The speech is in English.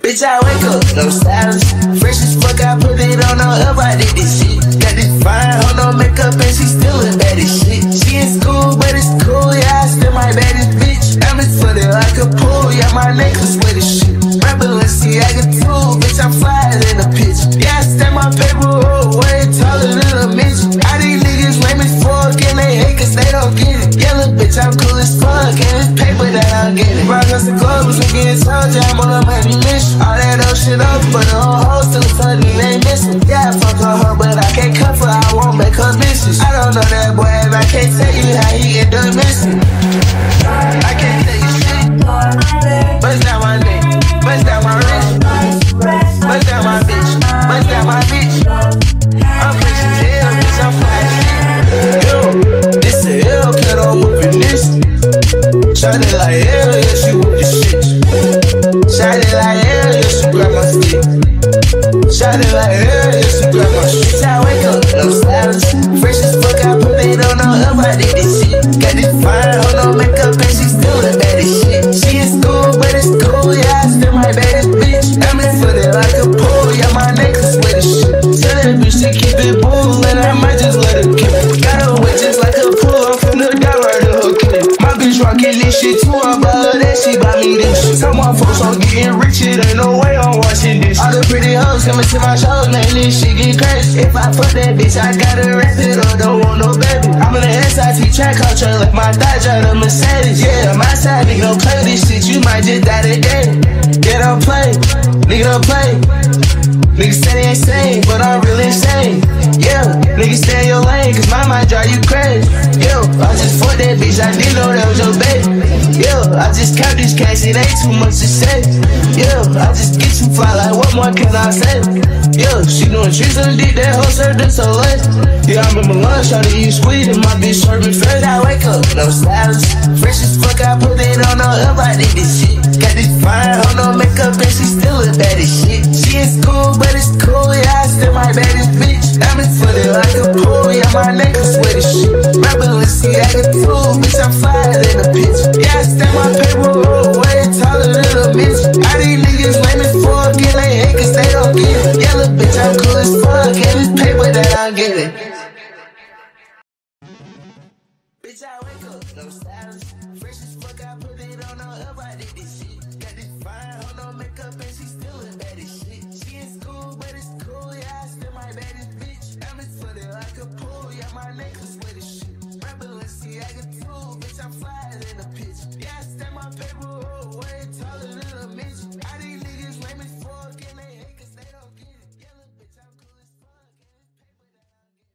Bitch, I wake up, no stylish. Fresh as fuck, I put it on her up, I did this shit. Was looking you I'm on a money mission. All that old shit up, but the whole hoe still funny, they missing. Yeah, fuck on her, but Shining like she grab my shit. Bitch, I wake up, no stylish. Fresh as fuck, I put it on her up, I did this shit. Got this fine, hold no makeup, and she still the baddest shit. She in school, but it's cool, yeah, I still my baddest bitch. I'm in footed like a pool, yeah, my with a shit. Tell that bitch to keep it bull, and I might just let her kill it. Got her just like a pool, I'm finna right in her. My bitch rockin' this shit too, I buy that, she buy me this. Tell my folks I'm getting rich, it ain't no way I'm watching this. Hoes coming to my shows, this shit get crazy. If I fuck that bitch, I gotta rap it or don't want no baby. I'm in the SIT track culture like my Dodge out of Mercedes. Yeah, my side, nigga, don't play this shit, you might just die today. Yeah, don't play, nigga, don't play. Niggas say they ain't sane, but I'm really insane. Yeah, niggas stay in your lane, cause my mind drive you crazy. Yo, I just fucked that bitch, I didn't know that was your baby. I just count this cash, it ain't too much to say. Yeah, I just get you fly, like what more can I say? Yeah, she doing tricks on the deep, that whole served her so late. Yeah, I'm in Milan, shawty, you squeezing my bitch, serving fresh. I wake up, no styles. Fresh as fuck, I put it on her I did this shit. Got this fine on no makeup, and she still a bad as shit. She is cool, but it's cool, yeah, I still my baddest bitch. Diamonds flooded like a pool, yeah, my neck is sweaty shit bitch. Yeah, I stack my paper roll way taller than a bitch. How these niggas lame as fuck and they hate cause they don't get it. Yeah, look, bitch, I'm cool as fuck and this paper that I'm getting. Bitch, I wake up, no status. Fresh as fuck, I put it on, the up, I did this shit.